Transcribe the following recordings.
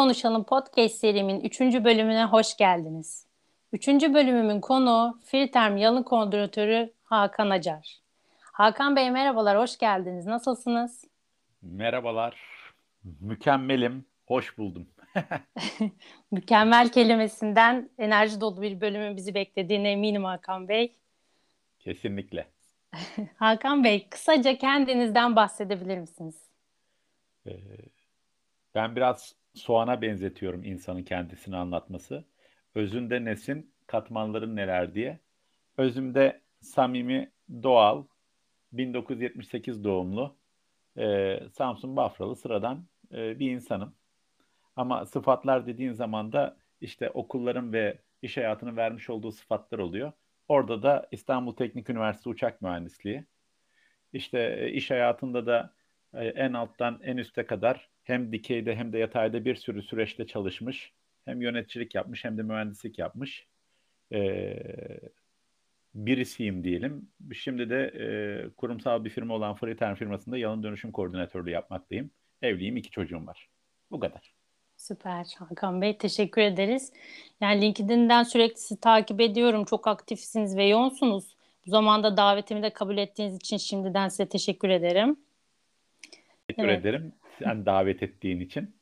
Konuşalım podcast serimin 3. bölümüne hoş geldiniz. 3. bölümümün konu Friterm Yalın Koordinatörü Hakan Acar. Hakan Bey merhabalar, hoş geldiniz. Nasılsınız? Merhabalar, mükemmelim, hoş buldum. Mükemmel kelimesinden enerji dolu bir bölümün bizi beklediğine eminim Hakan Bey. Kesinlikle. Hakan Bey, kısaca kendinizden bahsedebilir misiniz? Ee, ben biraz soğana benzetiyorum insanın kendisini anlatması. Özünde nesin, katmanların neler diye. Özümde samimi, doğal, 1978 doğumlu, e, Samsun Bafralı sıradan e, bir insanım. Ama sıfatlar dediğin zaman da işte okulların ve iş hayatının vermiş olduğu sıfatlar oluyor. Orada da İstanbul Teknik Üniversitesi Uçak Mühendisliği. İşte e, iş hayatında da e, en alttan en üste kadar hem dikeyde hem de yatayda bir sürü süreçte çalışmış. Hem yöneticilik yapmış hem de mühendislik yapmış. Ee, birisiyim diyelim. Şimdi de e, kurumsal bir firma olan Freetern firmasında yalın dönüşüm koordinatörlüğü yapmaktayım. Evliyim, iki çocuğum var. Bu kadar. Süper Hakan Bey teşekkür ederiz. Yani LinkedIn'den sürekli sizi takip ediyorum. Çok aktifsiniz ve yoğunsunuz. Bu zamanda davetimi de kabul ettiğiniz için şimdiden size teşekkür ederim. Teşekkür evet. ederim sen davet ettiğin için.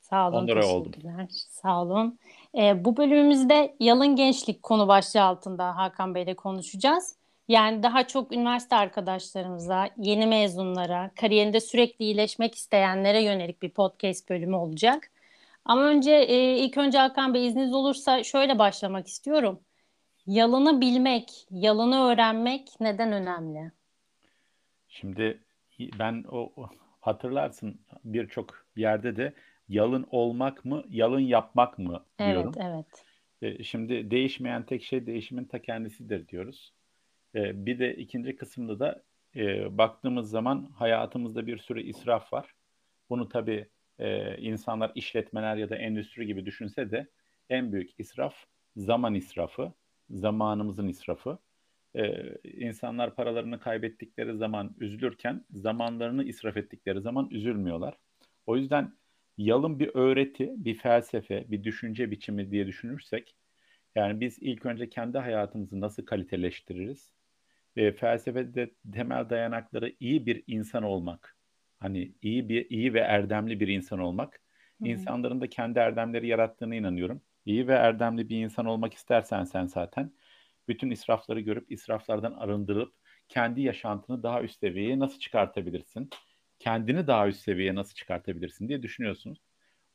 Sağ olun. Onlara oldum. Sağ olun. Ee, bu bölümümüzde yalın gençlik konu başlığı altında Hakan Bey ile konuşacağız. Yani daha çok üniversite arkadaşlarımıza, yeni mezunlara, kariyerinde sürekli iyileşmek isteyenlere yönelik bir podcast bölümü olacak. Ama önce e, ilk önce Hakan Bey izniniz olursa şöyle başlamak istiyorum. Yalını bilmek, yalını öğrenmek neden önemli? Şimdi ben o hatırlarsın birçok yerde de yalın olmak mı, yalın yapmak mı diyorum. Evet, evet. Şimdi değişmeyen tek şey değişimin ta kendisidir diyoruz. E, bir de ikinci kısımda da e, baktığımız zaman hayatımızda bir sürü israf var. Bunu tabii e, insanlar işletmeler ya da endüstri gibi düşünse de en büyük israf zaman israfı, zamanımızın israfı. Ee, insanlar paralarını kaybettikleri zaman üzülürken zamanlarını israf ettikleri zaman üzülmüyorlar. O yüzden yalın bir öğreti, bir felsefe, bir düşünce biçimi diye düşünürsek yani biz ilk önce kendi hayatımızı nasıl kaliteleştiririz? E, felsefede temel dayanakları iyi bir insan olmak. Hani iyi bir iyi ve erdemli bir insan olmak. Hı-hı. İnsanların da kendi erdemleri yarattığına inanıyorum. İyi ve erdemli bir insan olmak istersen sen zaten bütün israfları görüp israflardan arındırıp kendi yaşantını daha üst seviyeye nasıl çıkartabilirsin? Kendini daha üst seviyeye nasıl çıkartabilirsin diye düşünüyorsunuz.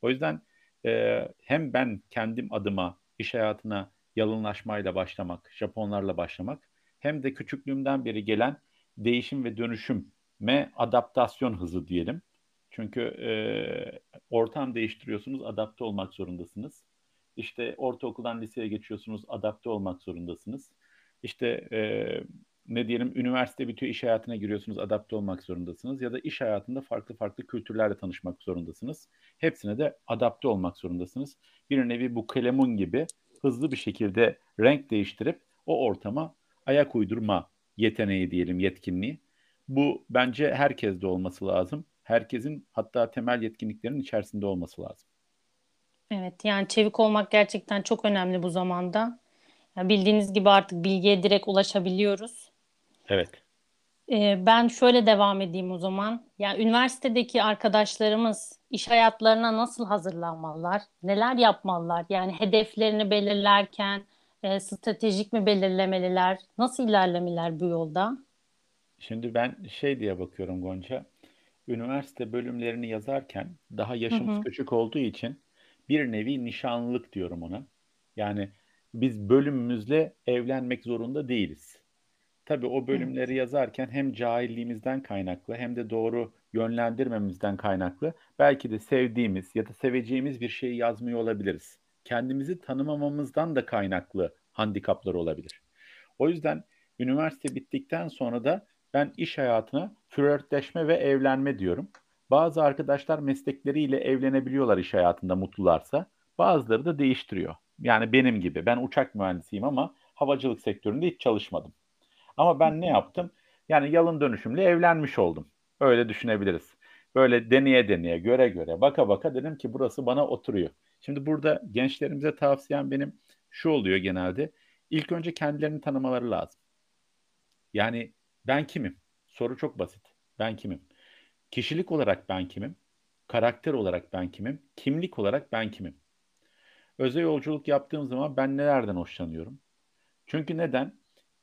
O yüzden e, hem ben kendim adıma iş hayatına yalınlaşmayla başlamak, Japonlarla başlamak hem de küçüklüğümden beri gelen değişim ve dönüşüme adaptasyon hızı diyelim. Çünkü e, ortam değiştiriyorsunuz, adapte olmak zorundasınız. İşte ortaokuldan liseye geçiyorsunuz, adapte olmak zorundasınız. İşte e, ne diyelim üniversite bitiyor, iş hayatına giriyorsunuz, adapte olmak zorundasınız. Ya da iş hayatında farklı farklı kültürlerle tanışmak zorundasınız. Hepsine de adapte olmak zorundasınız. Bir nevi bu kalemun gibi hızlı bir şekilde renk değiştirip o ortama ayak uydurma yeteneği diyelim, yetkinliği. Bu bence herkeste olması lazım. Herkesin hatta temel yetkinliklerin içerisinde olması lazım. Evet yani çevik olmak gerçekten çok önemli bu zamanda. Yani bildiğiniz gibi artık bilgiye direkt ulaşabiliyoruz. Evet. Ee, ben şöyle devam edeyim o zaman. Yani üniversitedeki arkadaşlarımız iş hayatlarına nasıl hazırlanmalılar? Neler yapmalılar? Yani hedeflerini belirlerken e, stratejik mi belirlemeliler? Nasıl ilerlemeler bu yolda? Şimdi ben şey diye bakıyorum Gonca. Üniversite bölümlerini yazarken daha yaşımız hı hı. küçük olduğu için bir nevi nişanlılık diyorum ona. Yani biz bölümümüzle evlenmek zorunda değiliz. Tabii o bölümleri evet. yazarken hem cahilliğimizden kaynaklı hem de doğru yönlendirmemizden kaynaklı belki de sevdiğimiz ya da seveceğimiz bir şeyi yazmıyor olabiliriz. Kendimizi tanımamamızdan da kaynaklı handikaplar olabilir. O yüzden üniversite bittikten sonra da ben iş hayatına flörtleşme ve evlenme diyorum. Bazı arkadaşlar meslekleriyle evlenebiliyorlar iş hayatında mutlularsa. Bazıları da değiştiriyor. Yani benim gibi. Ben uçak mühendisiyim ama havacılık sektöründe hiç çalışmadım. Ama ben ne yaptım? Yani yalın dönüşümle evlenmiş oldum. Öyle düşünebiliriz. Böyle deneye deneye, göre göre, baka baka dedim ki burası bana oturuyor. Şimdi burada gençlerimize tavsiyem benim şu oluyor genelde. İlk önce kendilerini tanımaları lazım. Yani ben kimim? Soru çok basit. Ben kimim? Kişilik olarak ben kimim? Karakter olarak ben kimim? Kimlik olarak ben kimim? Özel yolculuk yaptığım zaman ben nelerden hoşlanıyorum? Çünkü neden?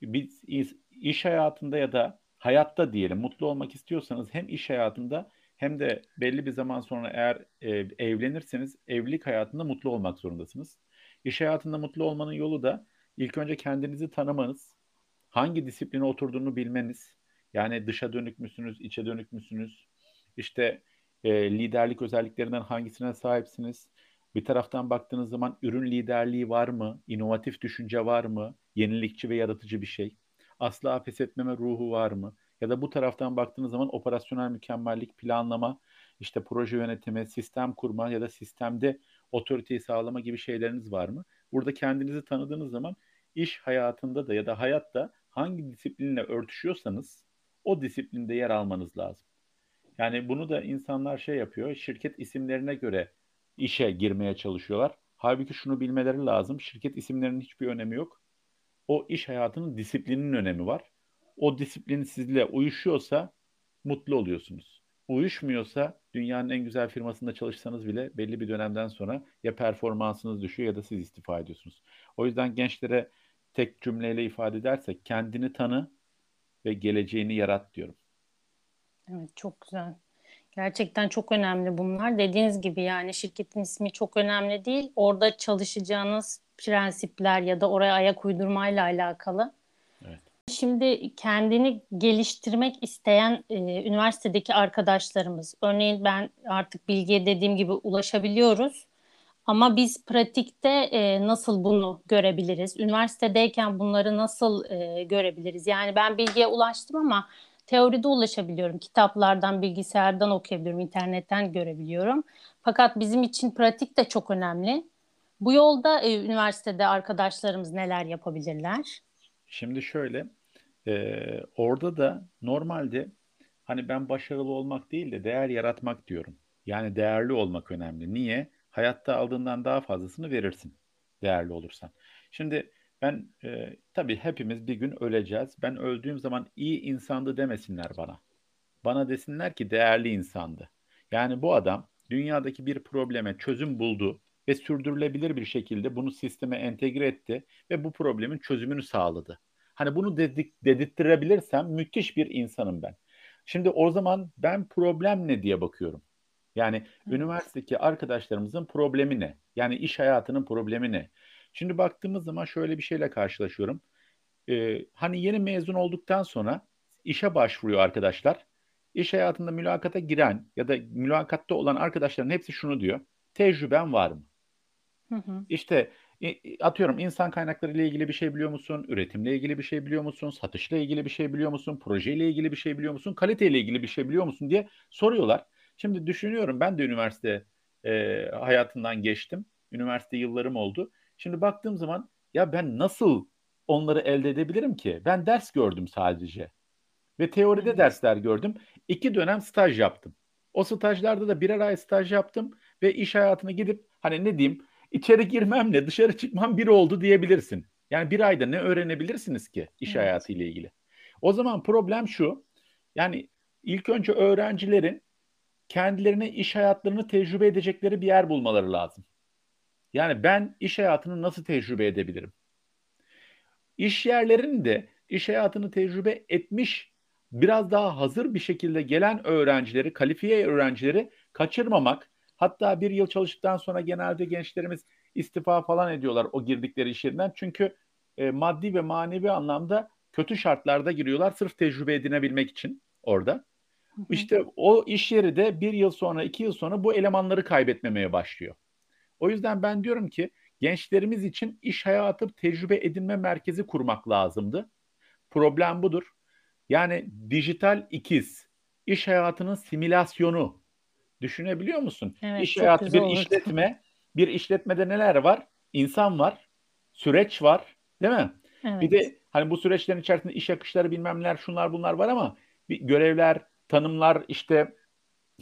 Biz iş hayatında ya da hayatta diyelim mutlu olmak istiyorsanız hem iş hayatında hem de belli bir zaman sonra eğer e, evlenirseniz evlilik hayatında mutlu olmak zorundasınız. İş hayatında mutlu olmanın yolu da ilk önce kendinizi tanımanız, hangi disipline oturduğunu bilmeniz. Yani dışa dönük müsünüz, içe dönük müsünüz? İşte e, liderlik özelliklerinden hangisine sahipsiniz? Bir taraftan baktığınız zaman ürün liderliği var mı? İnovatif düşünce var mı? Yenilikçi ve yaratıcı bir şey. Asla pes etmeme ruhu var mı? Ya da bu taraftan baktığınız zaman operasyonel mükemmellik, planlama, işte proje yönetimi, sistem kurma ya da sistemde otoriteyi sağlama gibi şeyleriniz var mı? Burada kendinizi tanıdığınız zaman iş hayatında da ya da hayatta hangi disiplinle örtüşüyorsanız o disiplinde yer almanız lazım. Yani bunu da insanlar şey yapıyor, şirket isimlerine göre işe girmeye çalışıyorlar. Halbuki şunu bilmeleri lazım, şirket isimlerinin hiçbir önemi yok. O iş hayatının disiplinin önemi var. O disiplin sizle uyuşuyorsa mutlu oluyorsunuz. Uyuşmuyorsa dünyanın en güzel firmasında çalışsanız bile belli bir dönemden sonra ya performansınız düşüyor ya da siz istifa ediyorsunuz. O yüzden gençlere tek cümleyle ifade edersek kendini tanı ve geleceğini yarat diyorum. Evet çok güzel. Gerçekten çok önemli bunlar. Dediğiniz gibi yani şirketin ismi çok önemli değil. Orada çalışacağınız prensipler ya da oraya ayak uydurmayla alakalı. Evet. Şimdi kendini geliştirmek isteyen e, üniversitedeki arkadaşlarımız, örneğin ben artık bilgiye dediğim gibi ulaşabiliyoruz. Ama biz pratikte e, nasıl bunu görebiliriz? Üniversitedeyken bunları nasıl e, görebiliriz? Yani ben bilgiye ulaştım ama teoride ulaşabiliyorum. Kitaplardan, bilgisayardan okuyabiliyorum, internetten görebiliyorum. Fakat bizim için pratik de çok önemli. Bu yolda e, üniversitede arkadaşlarımız neler yapabilirler? Şimdi şöyle, e, orada da normalde hani ben başarılı olmak değil de değer yaratmak diyorum. Yani değerli olmak önemli. Niye? Hayatta aldığından daha fazlasını verirsin değerli olursan. Şimdi ben e, tabii hepimiz bir gün öleceğiz. Ben öldüğüm zaman iyi insandı demesinler bana. Bana desinler ki değerli insandı. Yani bu adam dünyadaki bir probleme çözüm buldu ve sürdürülebilir bir şekilde bunu sisteme entegre etti ve bu problemin çözümünü sağladı. Hani bunu dedik, dedirttirebilirsem müthiş bir insanım ben. Şimdi o zaman ben problem ne diye bakıyorum. Yani Hı. üniversitedeki arkadaşlarımızın problemi ne? Yani iş hayatının problemi ne? Şimdi baktığımız zaman şöyle bir şeyle karşılaşıyorum. Ee, hani yeni mezun olduktan sonra işe başvuruyor arkadaşlar. İş hayatında mülakata giren ya da mülakatta olan arkadaşların hepsi şunu diyor. Tecrüben var mı? Hı hı. İşte atıyorum insan kaynakları ile ilgili bir şey biliyor musun? Üretimle ilgili bir şey biliyor musun? Satışla ilgili bir şey biliyor musun? Projeyle ilgili bir şey biliyor musun? Kaliteyle ilgili bir şey biliyor musun diye soruyorlar. Şimdi düşünüyorum ben de üniversite e, hayatından geçtim. Üniversite yıllarım oldu. Şimdi baktığım zaman ya ben nasıl onları elde edebilirim ki? Ben ders gördüm sadece. Ve teoride dersler gördüm. İki dönem staj yaptım. O stajlarda da birer ay staj yaptım ve iş hayatına gidip hani ne diyeyim içeri girmemle dışarı çıkmam bir oldu diyebilirsin. Yani bir ayda ne öğrenebilirsiniz ki iş evet. hayatı ile ilgili? O zaman problem şu. Yani ilk önce öğrencilerin kendilerine iş hayatlarını tecrübe edecekleri bir yer bulmaları lazım. Yani ben iş hayatını nasıl tecrübe edebilirim? İş yerlerinde iş hayatını tecrübe etmiş biraz daha hazır bir şekilde gelen öğrencileri, kalifiye öğrencileri kaçırmamak. Hatta bir yıl çalıştıktan sonra genelde gençlerimiz istifa falan ediyorlar o girdikleri iş yerinden. Çünkü e, maddi ve manevi anlamda kötü şartlarda giriyorlar sırf tecrübe edinebilmek için orada. İşte o iş yeri de bir yıl sonra, iki yıl sonra bu elemanları kaybetmemeye başlıyor. O yüzden ben diyorum ki gençlerimiz için iş hayatı tecrübe edinme merkezi kurmak lazımdı. Problem budur. Yani dijital ikiz, iş hayatının simülasyonu. Düşünebiliyor musun? Evet, iş hayatı bir olur. işletme, bir işletmede neler var? İnsan var, süreç var, değil mi? Evet. Bir de hani bu süreçlerin içerisinde iş akışları bilmem neler şunlar bunlar var ama bir görevler, tanımlar işte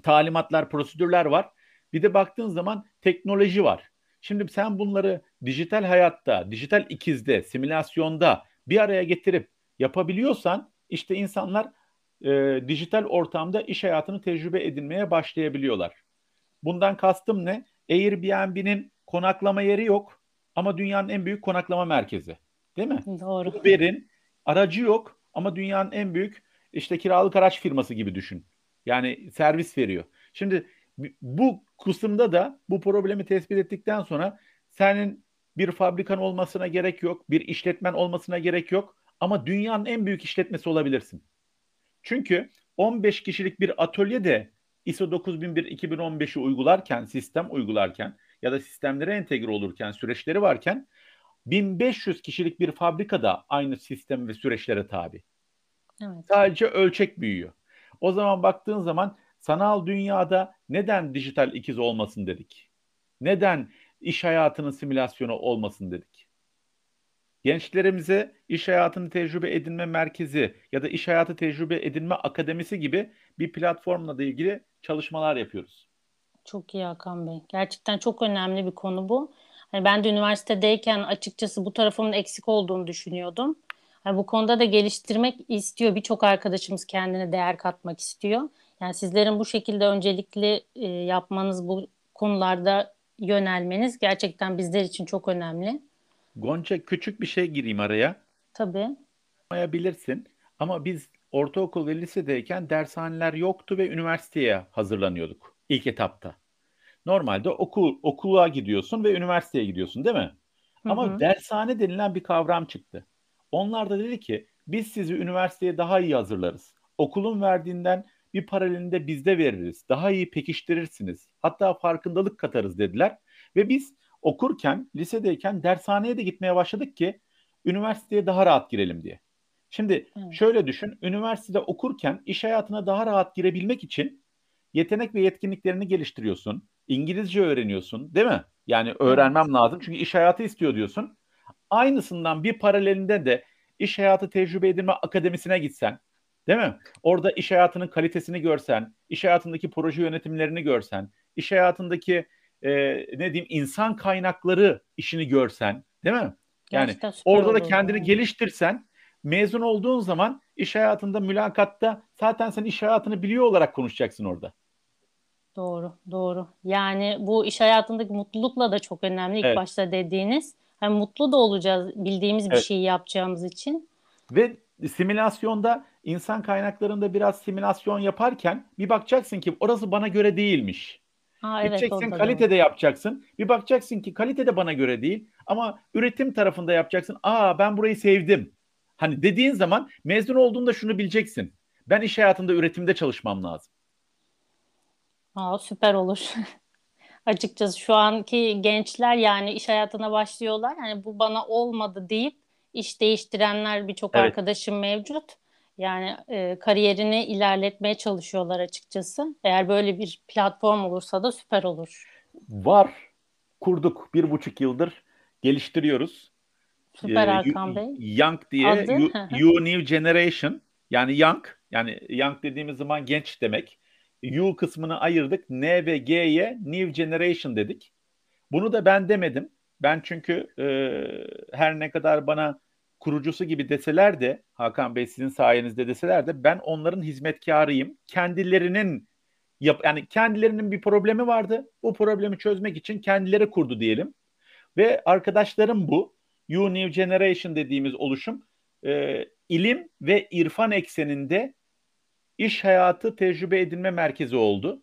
talimatlar, prosedürler var. Bir de baktığın zaman teknoloji var. Şimdi sen bunları dijital hayatta, dijital ikizde, simülasyonda bir araya getirip yapabiliyorsan işte insanlar e, dijital ortamda iş hayatını tecrübe edinmeye başlayabiliyorlar. Bundan kastım ne? Airbnb'nin konaklama yeri yok ama dünyanın en büyük konaklama merkezi. Değil mi? Doğru. Uber'in aracı yok ama dünyanın en büyük işte kiralık araç firması gibi düşün. Yani servis veriyor. Şimdi bu kısımda da bu problemi tespit ettikten sonra senin bir fabrikan olmasına gerek yok, bir işletmen olmasına gerek yok ama dünyanın en büyük işletmesi olabilirsin. Çünkü 15 kişilik bir atölyede ISO 9001-2015'i uygularken, sistem uygularken ya da sistemlere entegre olurken, süreçleri varken 1500 kişilik bir fabrikada aynı sistem ve süreçlere tabi. Evet. Sadece ölçek büyüyor. O zaman baktığın zaman sanal dünyada neden dijital ikiz olmasın dedik? Neden iş hayatının simülasyonu olmasın dedik? Gençlerimize iş hayatını tecrübe edinme merkezi ya da iş hayatı tecrübe edinme akademisi gibi bir platformla da ilgili çalışmalar yapıyoruz. Çok iyi Hakan Bey. Gerçekten çok önemli bir konu bu. Hani ben de üniversitedeyken açıkçası bu tarafımın eksik olduğunu düşünüyordum. Yani bu konuda da geliştirmek istiyor. Birçok arkadaşımız kendine değer katmak istiyor. Yani sizlerin bu şekilde öncelikli e, yapmanız bu konularda yönelmeniz gerçekten bizler için çok önemli. Gonca küçük bir şey gireyim araya. Tabii. Bilirsin ama biz ortaokul ve lisedeyken dershaneler yoktu ve üniversiteye hazırlanıyorduk ilk etapta. Normalde okul okula gidiyorsun ve üniversiteye gidiyorsun değil mi? Hı Ama hı. dershane denilen bir kavram çıktı. Onlar da dedi ki biz sizi üniversiteye daha iyi hazırlarız. Okulun verdiğinden bir paralelini de bizde veririz. Daha iyi pekiştirirsiniz. Hatta farkındalık katarız dediler. Ve biz okurken, lisedeyken dershaneye de gitmeye başladık ki üniversiteye daha rahat girelim diye. Şimdi evet. şöyle düşün, üniversitede okurken iş hayatına daha rahat girebilmek için yetenek ve yetkinliklerini geliştiriyorsun. İngilizce öğreniyorsun, değil mi? Yani öğrenmem lazım çünkü iş hayatı istiyor diyorsun. Aynısından bir paralelinde de iş hayatı tecrübe edinme akademisine gitsen, değil mi? Orada iş hayatının kalitesini görsen, iş hayatındaki proje yönetimlerini görsen, iş hayatındaki e, ne diyeyim insan kaynakları işini görsen, değil mi? Yani orada da kendini yani. geliştirsen, mezun olduğun zaman iş hayatında mülakatta zaten sen iş hayatını biliyor olarak konuşacaksın orada. Doğru, doğru. Yani bu iş hayatındaki mutlulukla da çok önemli ilk evet. başta dediğiniz. Hem mutlu da olacağız bildiğimiz bir evet. şeyi yapacağımız için. Ve simülasyonda insan kaynaklarında biraz simülasyon yaparken bir bakacaksın ki orası bana göre değilmiş. Ha, evet, Gideceksin kalitede doğru. yapacaksın. Bir bakacaksın ki kalitede bana göre değil ama üretim tarafında yapacaksın. Aa ben burayı sevdim. Hani dediğin zaman mezun olduğunda şunu bileceksin. Ben iş hayatında üretimde çalışmam lazım. Aa, süper olur. Açıkçası şu anki gençler yani iş hayatına başlıyorlar. Yani bu bana olmadı deyip iş değiştirenler birçok evet. arkadaşım mevcut. Yani e, kariyerini ilerletmeye çalışıyorlar açıkçası. Eğer böyle bir platform olursa da süper olur. Var. Kurduk. Bir buçuk yıldır geliştiriyoruz. Süper ee, Hakan Bey. Young diye Adı? you, you New Generation yani Young yani Young dediğimiz zaman genç demek. U kısmını ayırdık. N ve G'ye New Generation dedik. Bunu da ben demedim. Ben çünkü e, her ne kadar bana kurucusu gibi deseler de Hakan Bey sizin sayenizde deseler de ben onların hizmetkarıyım. Kendilerinin yap yani kendilerinin bir problemi vardı. Bu problemi çözmek için kendileri kurdu diyelim. Ve arkadaşlarım bu. You New Generation dediğimiz oluşum e, ilim ve irfan ekseninde iş hayatı tecrübe edinme merkezi oldu.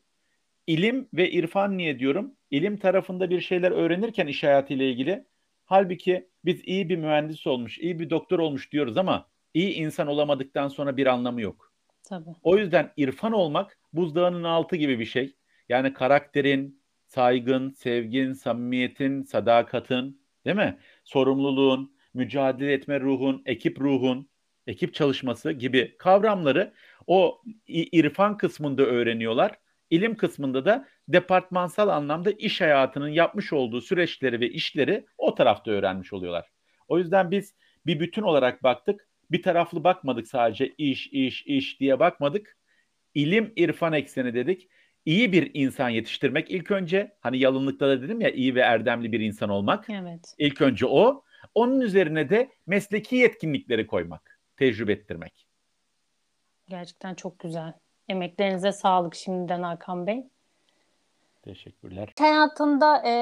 İlim ve irfan niye diyorum? İlim tarafında bir şeyler öğrenirken iş hayatı ile ilgili halbuki biz iyi bir mühendis olmuş, iyi bir doktor olmuş diyoruz ama iyi insan olamadıktan sonra bir anlamı yok. Tabii. O yüzden irfan olmak buzdağının altı gibi bir şey. Yani karakterin, saygın, sevgin, samimiyetin, sadakatin, değil mi? Sorumluluğun, mücadele etme ruhun, ekip ruhun, ekip çalışması gibi kavramları o irfan kısmında öğreniyorlar. İlim kısmında da departmansal anlamda iş hayatının yapmış olduğu süreçleri ve işleri o tarafta öğrenmiş oluyorlar. O yüzden biz bir bütün olarak baktık. Bir taraflı bakmadık sadece iş, iş, iş diye bakmadık. İlim, irfan ekseni dedik. iyi bir insan yetiştirmek ilk önce. Hani yalınlıkta da dedim ya iyi ve erdemli bir insan olmak. Evet. İlk önce o. Onun üzerine de mesleki yetkinlikleri koymak, tecrübe ettirmek. Gerçekten çok güzel. Emeklerinize sağlık şimdiden Hakan Bey. Teşekkürler. Hayatında e,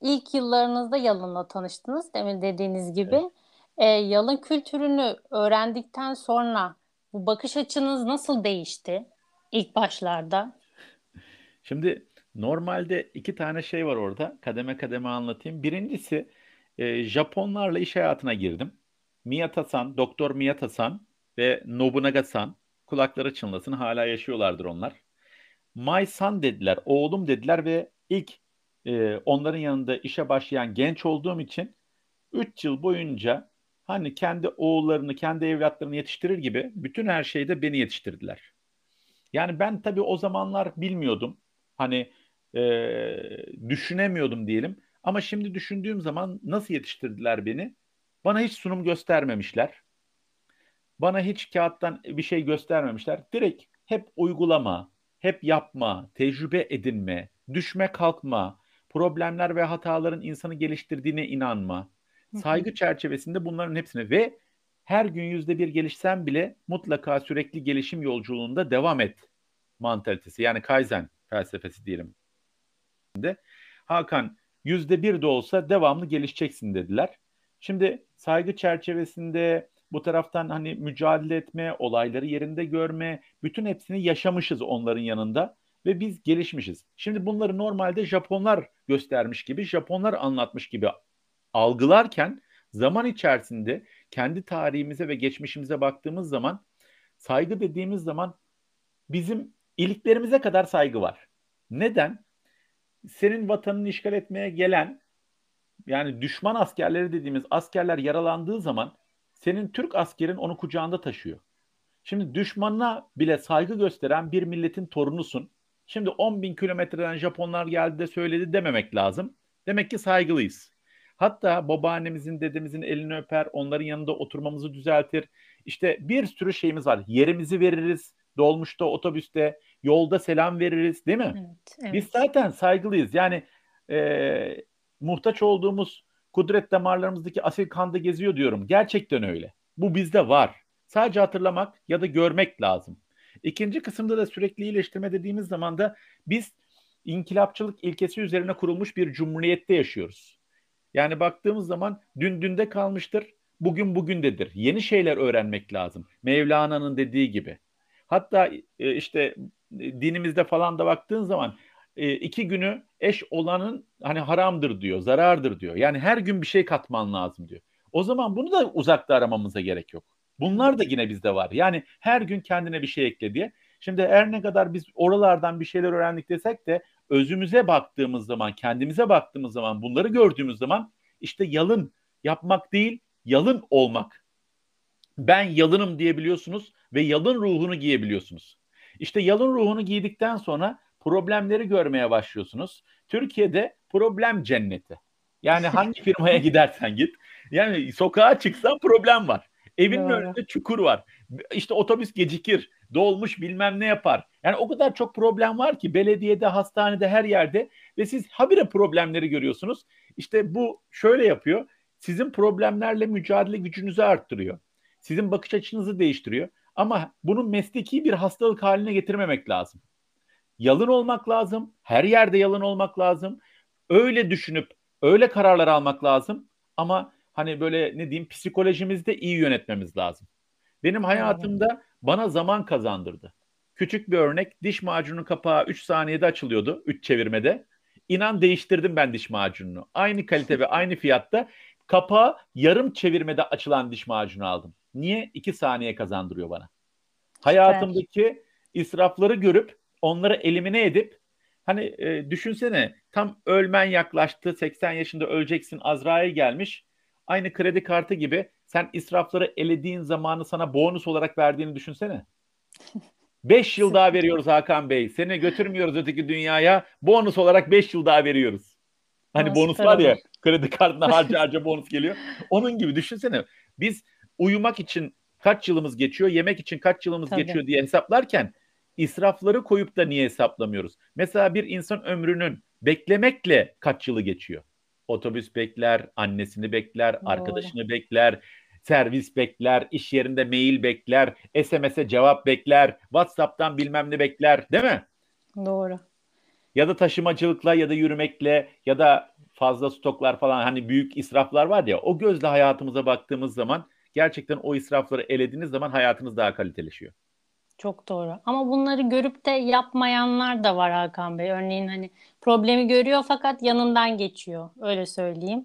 ilk yıllarınızda Yalın'la tanıştınız demin dediğiniz gibi. Evet. E, Yalın kültürünü öğrendikten sonra bu bakış açınız nasıl değişti ilk başlarda? Şimdi normalde iki tane şey var orada. Kademe kademe anlatayım. Birincisi e, Japonlarla iş hayatına girdim. Miyata-san, Doktor Miyata-san ve Nobunaga-san kulakları çınlasın hala yaşıyorlardır onlar. My son dediler, oğlum dediler ve ilk e, onların yanında işe başlayan genç olduğum için 3 yıl boyunca hani kendi oğullarını, kendi evlatlarını yetiştirir gibi bütün her şeyde beni yetiştirdiler. Yani ben tabii o zamanlar bilmiyordum. Hani e, düşünemiyordum diyelim. Ama şimdi düşündüğüm zaman nasıl yetiştirdiler beni? Bana hiç sunum göstermemişler. Bana hiç kağıttan bir şey göstermemişler. Direkt hep uygulama, hep yapma, tecrübe edinme, düşme kalkma, problemler ve hataların insanı geliştirdiğine inanma. Saygı çerçevesinde bunların hepsini ve her gün yüzde bir gelişsen bile mutlaka sürekli gelişim yolculuğunda devam et mantalitesi. Yani Kaizen felsefesi diyelim. Hakan yüzde bir de olsa devamlı gelişeceksin dediler. Şimdi saygı çerçevesinde bu taraftan hani mücadele etme, olayları yerinde görme, bütün hepsini yaşamışız onların yanında ve biz gelişmişiz. Şimdi bunları normalde Japonlar göstermiş gibi, Japonlar anlatmış gibi algılarken zaman içerisinde kendi tarihimize ve geçmişimize baktığımız zaman saygı dediğimiz zaman bizim iliklerimize kadar saygı var. Neden? Senin vatanını işgal etmeye gelen yani düşman askerleri dediğimiz askerler yaralandığı zaman senin Türk askerin onu kucağında taşıyor. Şimdi düşmanına bile saygı gösteren bir milletin torunusun. Şimdi 10 bin kilometreden Japonlar geldi de söyledi dememek lazım. Demek ki saygılıyız. Hatta babaannemizin, dedemizin elini öper, onların yanında oturmamızı düzeltir. İşte bir sürü şeyimiz var. Yerimizi veririz, dolmuşta, otobüste, yolda selam veririz değil mi? Evet, evet. Biz zaten saygılıyız. Yani e, muhtaç olduğumuz kudret damarlarımızdaki asil kanda geziyor diyorum. Gerçekten öyle. Bu bizde var. Sadece hatırlamak ya da görmek lazım. İkinci kısımda da sürekli iyileştirme dediğimiz zaman da biz inkılapçılık ilkesi üzerine kurulmuş bir cumhuriyette yaşıyoruz. Yani baktığımız zaman dün dünde kalmıştır, bugün bugündedir. Yeni şeyler öğrenmek lazım. Mevlana'nın dediği gibi. Hatta e, işte dinimizde falan da baktığın zaman e, iki günü eş olanın hani haramdır diyor, zarardır diyor. Yani her gün bir şey katman lazım diyor. O zaman bunu da uzakta aramamıza gerek yok. Bunlar da yine bizde var. Yani her gün kendine bir şey ekle diye. Şimdi her ne kadar biz oralardan bir şeyler öğrendik desek de özümüze baktığımız zaman, kendimize baktığımız zaman, bunları gördüğümüz zaman işte yalın yapmak değil, yalın olmak. Ben yalınım diyebiliyorsunuz ve yalın ruhunu giyebiliyorsunuz. İşte yalın ruhunu giydikten sonra problemleri görmeye başlıyorsunuz. Türkiye'de problem cenneti. Yani hangi firmaya gidersen git. Yani sokağa çıksan problem var. Evinin Doğru. önünde çukur var. İşte otobüs gecikir, dolmuş bilmem ne yapar. Yani o kadar çok problem var ki belediyede, hastanede, her yerde ve siz habire problemleri görüyorsunuz. İşte bu şöyle yapıyor. Sizin problemlerle mücadele gücünüzü arttırıyor. Sizin bakış açınızı değiştiriyor. Ama bunu mesleki bir hastalık haline getirmemek lazım. Yalın olmak lazım. Her yerde yalın olmak lazım. Öyle düşünüp öyle kararlar almak lazım. Ama hani böyle ne diyeyim psikolojimizi de iyi yönetmemiz lazım. Benim hayatımda bana zaman kazandırdı. Küçük bir örnek diş macunun kapağı 3 saniyede açılıyordu 3 çevirmede. İnan değiştirdim ben diş macununu. Aynı kalite ve aynı fiyatta kapağı yarım çevirmede açılan diş macunu aldım. Niye? 2 saniye kazandırıyor bana. Hayatımdaki israfları görüp onları elimine edip hani e, düşünsene tam ölmen yaklaştı 80 yaşında öleceksin Azrail gelmiş aynı kredi kartı gibi sen israfları elediğin zamanı sana bonus olarak verdiğini düşünsene. 5 yıl daha veriyoruz Hakan Bey. Seni götürmüyoruz öteki dünyaya. Bonus olarak 5 yıl daha veriyoruz. Hani Aa, bonus var ya kredi kartına harca harca bonus geliyor. Onun gibi düşünsene. Biz uyumak için kaç yılımız geçiyor, yemek için kaç yılımız Tabii. geçiyor diye hesaplarken israfları koyup da niye hesaplamıyoruz? Mesela bir insan ömrünün beklemekle kaç yılı geçiyor? Otobüs bekler, annesini bekler, Doğru. arkadaşını bekler, servis bekler, iş yerinde mail bekler, SMS'e cevap bekler, WhatsApp'tan bilmem ne bekler, değil mi? Doğru. Ya da taşımacılıkla ya da yürümekle ya da fazla stoklar falan hani büyük israflar var ya o gözle hayatımıza baktığımız zaman gerçekten o israfları elediğiniz zaman hayatınız daha kaliteleşiyor. Çok doğru. Ama bunları görüp de yapmayanlar da var Hakan Bey. Örneğin hani problemi görüyor fakat yanından geçiyor. Öyle söyleyeyim.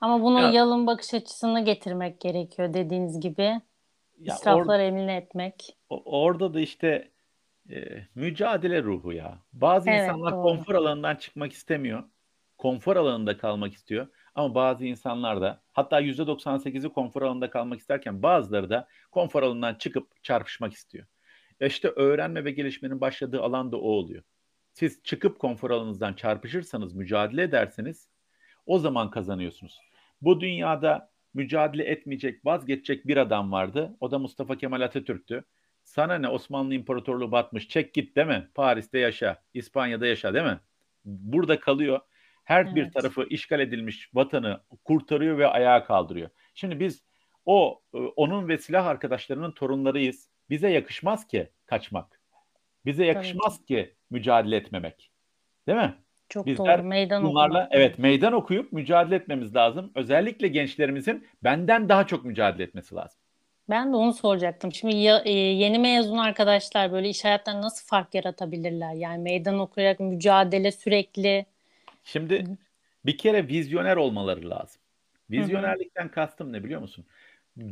Ama bunu ya, yalın bakış açısını getirmek gerekiyor dediğiniz gibi. Ya İsrafları or, eline etmek. Orada da işte e, mücadele ruhu ya. Bazı evet, insanlar doğru. konfor alanından çıkmak istemiyor. Konfor alanında kalmak istiyor. Ama bazı insanlar da hatta %98'i konfor alanında kalmak isterken bazıları da konfor alanından çıkıp çarpışmak istiyor. E işte öğrenme ve gelişmenin başladığı alan da o oluyor. Siz çıkıp konfor alanınızdan çarpışırsanız, mücadele ederseniz o zaman kazanıyorsunuz. Bu dünyada mücadele etmeyecek, vazgeçecek bir adam vardı. O da Mustafa Kemal Atatürk'tü. Sana ne Osmanlı İmparatorluğu batmış, çek git değil mi? Paris'te yaşa, İspanya'da yaşa değil mi? Burada kalıyor her evet. bir tarafı işgal edilmiş vatanı kurtarıyor ve ayağa kaldırıyor. Şimdi biz o e, onun ve silah arkadaşlarının torunlarıyız. Bize yakışmaz ki kaçmak. Bize yakışmaz Tabii. ki mücadele etmemek. Değil mi? Çok Bizler doğru. Meydan bunlarla okumak. evet meydan okuyup mücadele etmemiz lazım. Özellikle gençlerimizin benden daha çok mücadele etmesi lazım. Ben de onu soracaktım. Şimdi ya, e, yeni mezun arkadaşlar böyle iş hayatlarında nasıl fark yaratabilirler? Yani meydan okuyarak mücadele sürekli Şimdi bir kere vizyoner olmaları lazım. Vizyonerlikten kastım ne biliyor musun?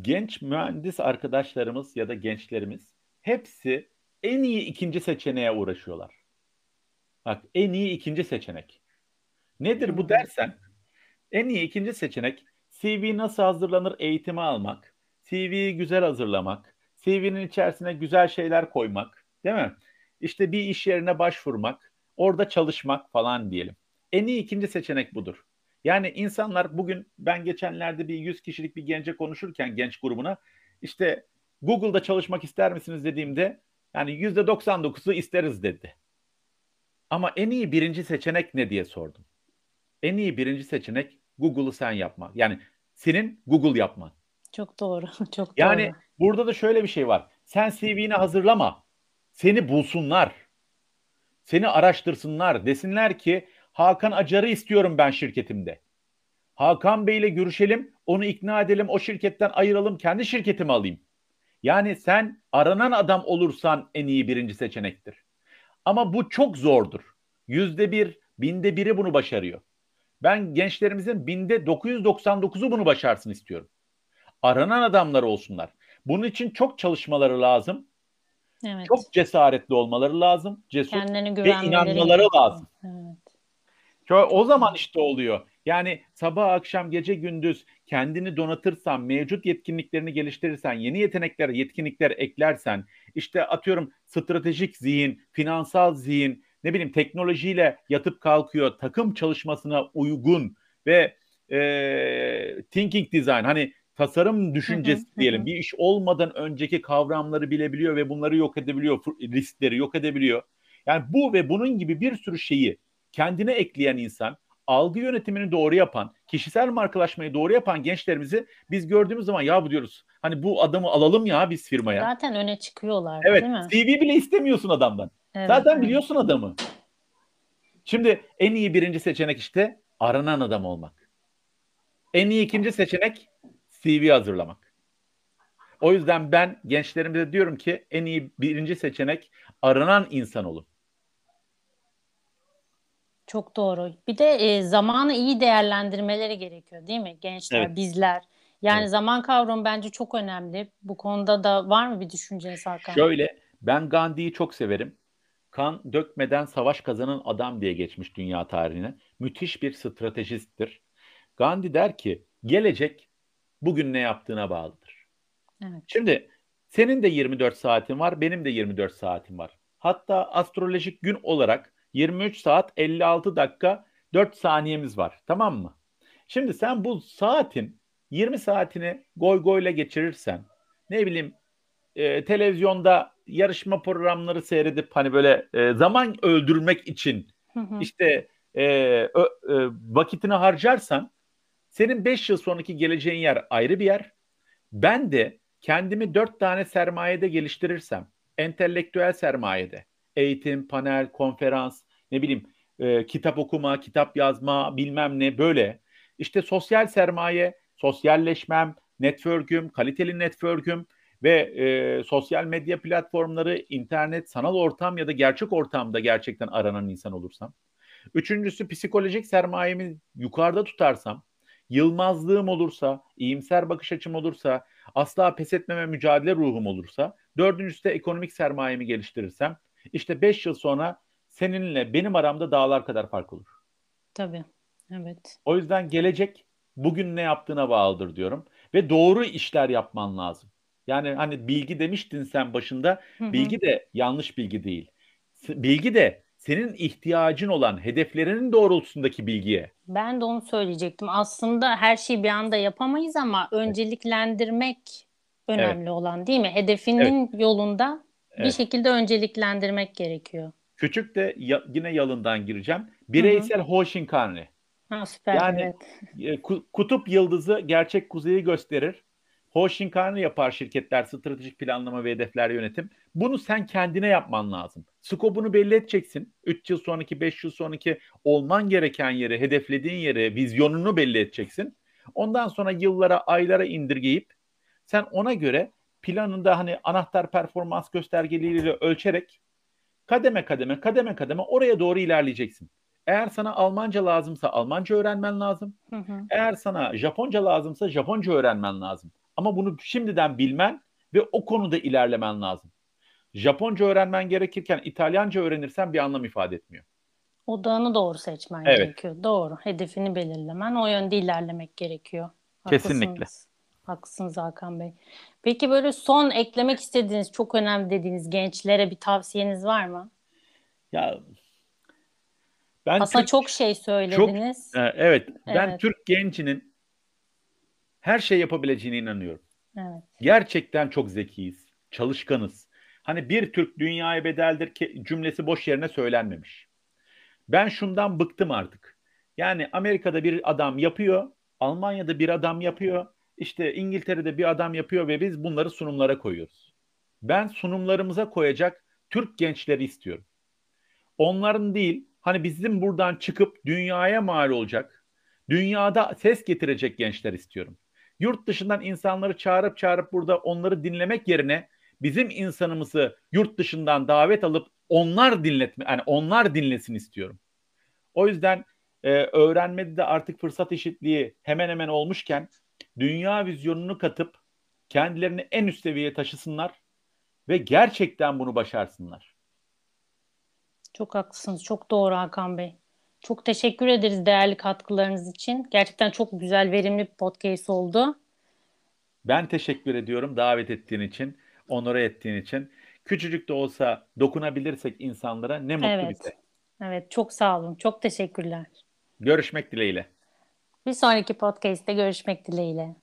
Genç mühendis arkadaşlarımız ya da gençlerimiz hepsi en iyi ikinci seçeneğe uğraşıyorlar. Bak en iyi ikinci seçenek. Nedir bu dersen? En iyi ikinci seçenek CV nasıl hazırlanır eğitimi almak, CV'yi güzel hazırlamak, CV'nin içerisine güzel şeyler koymak, değil mi? İşte bir iş yerine başvurmak, orada çalışmak falan diyelim. En iyi ikinci seçenek budur. Yani insanlar bugün ben geçenlerde bir 100 kişilik bir gence konuşurken genç grubuna işte Google'da çalışmak ister misiniz dediğimde yani %99'u isteriz dedi. Ama en iyi birinci seçenek ne diye sordum. En iyi birinci seçenek Google'ı sen yapma. Yani senin Google yapman. Çok doğru. Çok yani doğru. burada da şöyle bir şey var. Sen CV'ni hazırlama. Seni bulsunlar. Seni araştırsınlar. Desinler ki Hakan Acar'ı istiyorum ben şirketimde. Hakan Bey ile görüşelim, onu ikna edelim, o şirketten ayıralım, kendi şirketimi alayım. Yani sen aranan adam olursan en iyi birinci seçenektir. Ama bu çok zordur. Yüzde bir, binde biri bunu başarıyor. Ben gençlerimizin binde 999'u bunu başarsın istiyorum. Aranan adamlar olsunlar. Bunun için çok çalışmaları lazım. Evet. Çok cesaretli olmaları lazım. Cesur ve inanmaları lazım. Evet. O zaman işte oluyor. Yani sabah akşam gece gündüz kendini donatırsan, mevcut yetkinliklerini geliştirirsen, yeni yetenekler, yetkinlikler eklersen, işte atıyorum stratejik zihin, finansal zihin, ne bileyim teknolojiyle yatıp kalkıyor, takım çalışmasına uygun ve e, thinking design hani tasarım düşüncesi diyelim bir iş olmadan önceki kavramları bilebiliyor ve bunları yok edebiliyor, riskleri yok edebiliyor. Yani bu ve bunun gibi bir sürü şeyi kendine ekleyen insan, algı yönetimini doğru yapan, kişisel markalaşmayı doğru yapan gençlerimizi biz gördüğümüz zaman ya bu diyoruz. Hani bu adamı alalım ya biz firmaya. Zaten öne çıkıyorlar evet, değil mi? CV bile istemiyorsun adamdan. Evet, Zaten evet. biliyorsun adamı. Şimdi en iyi birinci seçenek işte aranan adam olmak. En iyi ikinci seçenek CV hazırlamak. O yüzden ben gençlerimize diyorum ki en iyi birinci seçenek aranan insan olun. Çok doğru. Bir de e, zamanı iyi değerlendirmeleri gerekiyor değil mi gençler, Evet. bizler? Yani Evet. zaman kavramı bence çok önemli. Bu konuda da var mı bir düşünceniz Hakan? Şöyle ben Gandhi'yi çok severim. Kan dökmeden savaş kazanan adam diye geçmiş dünya tarihine. Müthiş bir stratejisttir. Gandhi der ki gelecek bugün ne yaptığına bağlıdır. Evet. Şimdi senin de 24 saatin var, benim de 24 saatim var. Hatta astrolojik gün olarak 23 saat 56 dakika 4 saniyemiz var. Tamam mı? Şimdi sen bu saatin 20 saatini goy goyla geçirirsen ne bileyim e, televizyonda yarışma programları seyredip hani böyle e, zaman öldürmek için hı hı. işte e, ö, e, vakitini harcarsan senin 5 yıl sonraki geleceğin yer ayrı bir yer. Ben de kendimi 4 tane sermayede geliştirirsem, entelektüel sermayede, eğitim, panel, konferans, ne bileyim e, kitap okuma, kitap yazma, bilmem ne böyle. İşte sosyal sermaye, sosyalleşmem, network'üm, kaliteli network'üm ve e, sosyal medya platformları, internet, sanal ortam ya da gerçek ortamda gerçekten aranan insan olursam. Üçüncüsü psikolojik sermayemi yukarıda tutarsam, yılmazlığım olursa, iyimser bakış açım olursa, asla pes etmeme mücadele ruhum olursa, dördüncüsü de ekonomik sermayemi geliştirirsem, işte beş yıl sonra seninle benim aramda dağlar kadar fark olur. Tabii, evet. O yüzden gelecek bugün ne yaptığına bağlıdır diyorum. Ve doğru işler yapman lazım. Yani hani bilgi demiştin sen başında, hı hı. bilgi de yanlış bilgi değil. Bilgi de senin ihtiyacın olan hedeflerinin doğrultusundaki bilgiye. Ben de onu söyleyecektim. Aslında her şeyi bir anda yapamayız ama önceliklendirmek önemli evet. olan değil mi? Hedefinin evet. yolunda bir şekilde önceliklendirmek gerekiyor. Küçük de ya, yine yalından gireceğim. Bireysel Hoshinkanri. Ha süper. Yani evet. E, kutup yıldızı gerçek kuzeyi gösterir. Hoshinkanri yapar şirketler, stratejik planlama ve hedefler yönetim. Bunu sen kendine yapman lazım. Skopunu belli edeceksin. 3 yıl sonraki, 5 yıl sonraki olman gereken yeri, hedeflediğin yeri, vizyonunu belli edeceksin. Ondan sonra yıllara, aylara indirgeyip sen ona göre planında hani anahtar performans göstergeleriyle ölçerek kademe kademe kademe kademe oraya doğru ilerleyeceksin. Eğer sana Almanca lazımsa Almanca öğrenmen lazım. Hı hı. Eğer sana Japonca lazımsa Japonca öğrenmen lazım. Ama bunu şimdiden bilmen ve o konuda ilerlemen lazım. Japonca öğrenmen gerekirken İtalyanca öğrenirsen bir anlam ifade etmiyor. Odağını doğru seçmen evet. gerekiyor. Doğru. Hedefini belirlemen, o yönde ilerlemek gerekiyor. Haklısınız. Kesinlikle. Haklısınız Hakan Bey. Peki böyle son eklemek istediğiniz, çok önemli dediğiniz gençlere bir tavsiyeniz var mı? Ya ben Aslında Türk, çok şey söylediniz. Çok, e, evet, ben evet. Türk gencinin her şey yapabileceğine inanıyorum. Evet. Gerçekten çok zekiyiz, çalışkanız. Hani bir Türk dünyaya bedeldir ki cümlesi boş yerine söylenmemiş. Ben şundan bıktım artık. Yani Amerika'da bir adam yapıyor, Almanya'da bir adam yapıyor, işte İngiltere'de bir adam yapıyor ve biz bunları sunumlara koyuyoruz. Ben sunumlarımıza koyacak Türk gençleri istiyorum. Onların değil, hani bizim buradan çıkıp dünyaya mal olacak, dünyada ses getirecek gençler istiyorum. Yurt dışından insanları çağırıp çağırıp burada onları dinlemek yerine bizim insanımızı yurt dışından davet alıp onlar dinletme yani onlar dinlesin istiyorum. O yüzden e, öğrenmede de artık fırsat eşitliği hemen hemen olmuşken dünya vizyonunu katıp kendilerini en üst seviyeye taşısınlar ve gerçekten bunu başarsınlar. Çok haklısınız. Çok doğru Hakan Bey. Çok teşekkür ederiz değerli katkılarınız için. Gerçekten çok güzel, verimli bir podcast oldu. Ben teşekkür ediyorum davet ettiğin için, onore ettiğin için. Küçücük de olsa dokunabilirsek insanlara ne mutlu evet. bize. Evet, çok sağ olun. Çok teşekkürler. Görüşmek dileğiyle. Bir sonraki podcast'te görüşmek dileğiyle.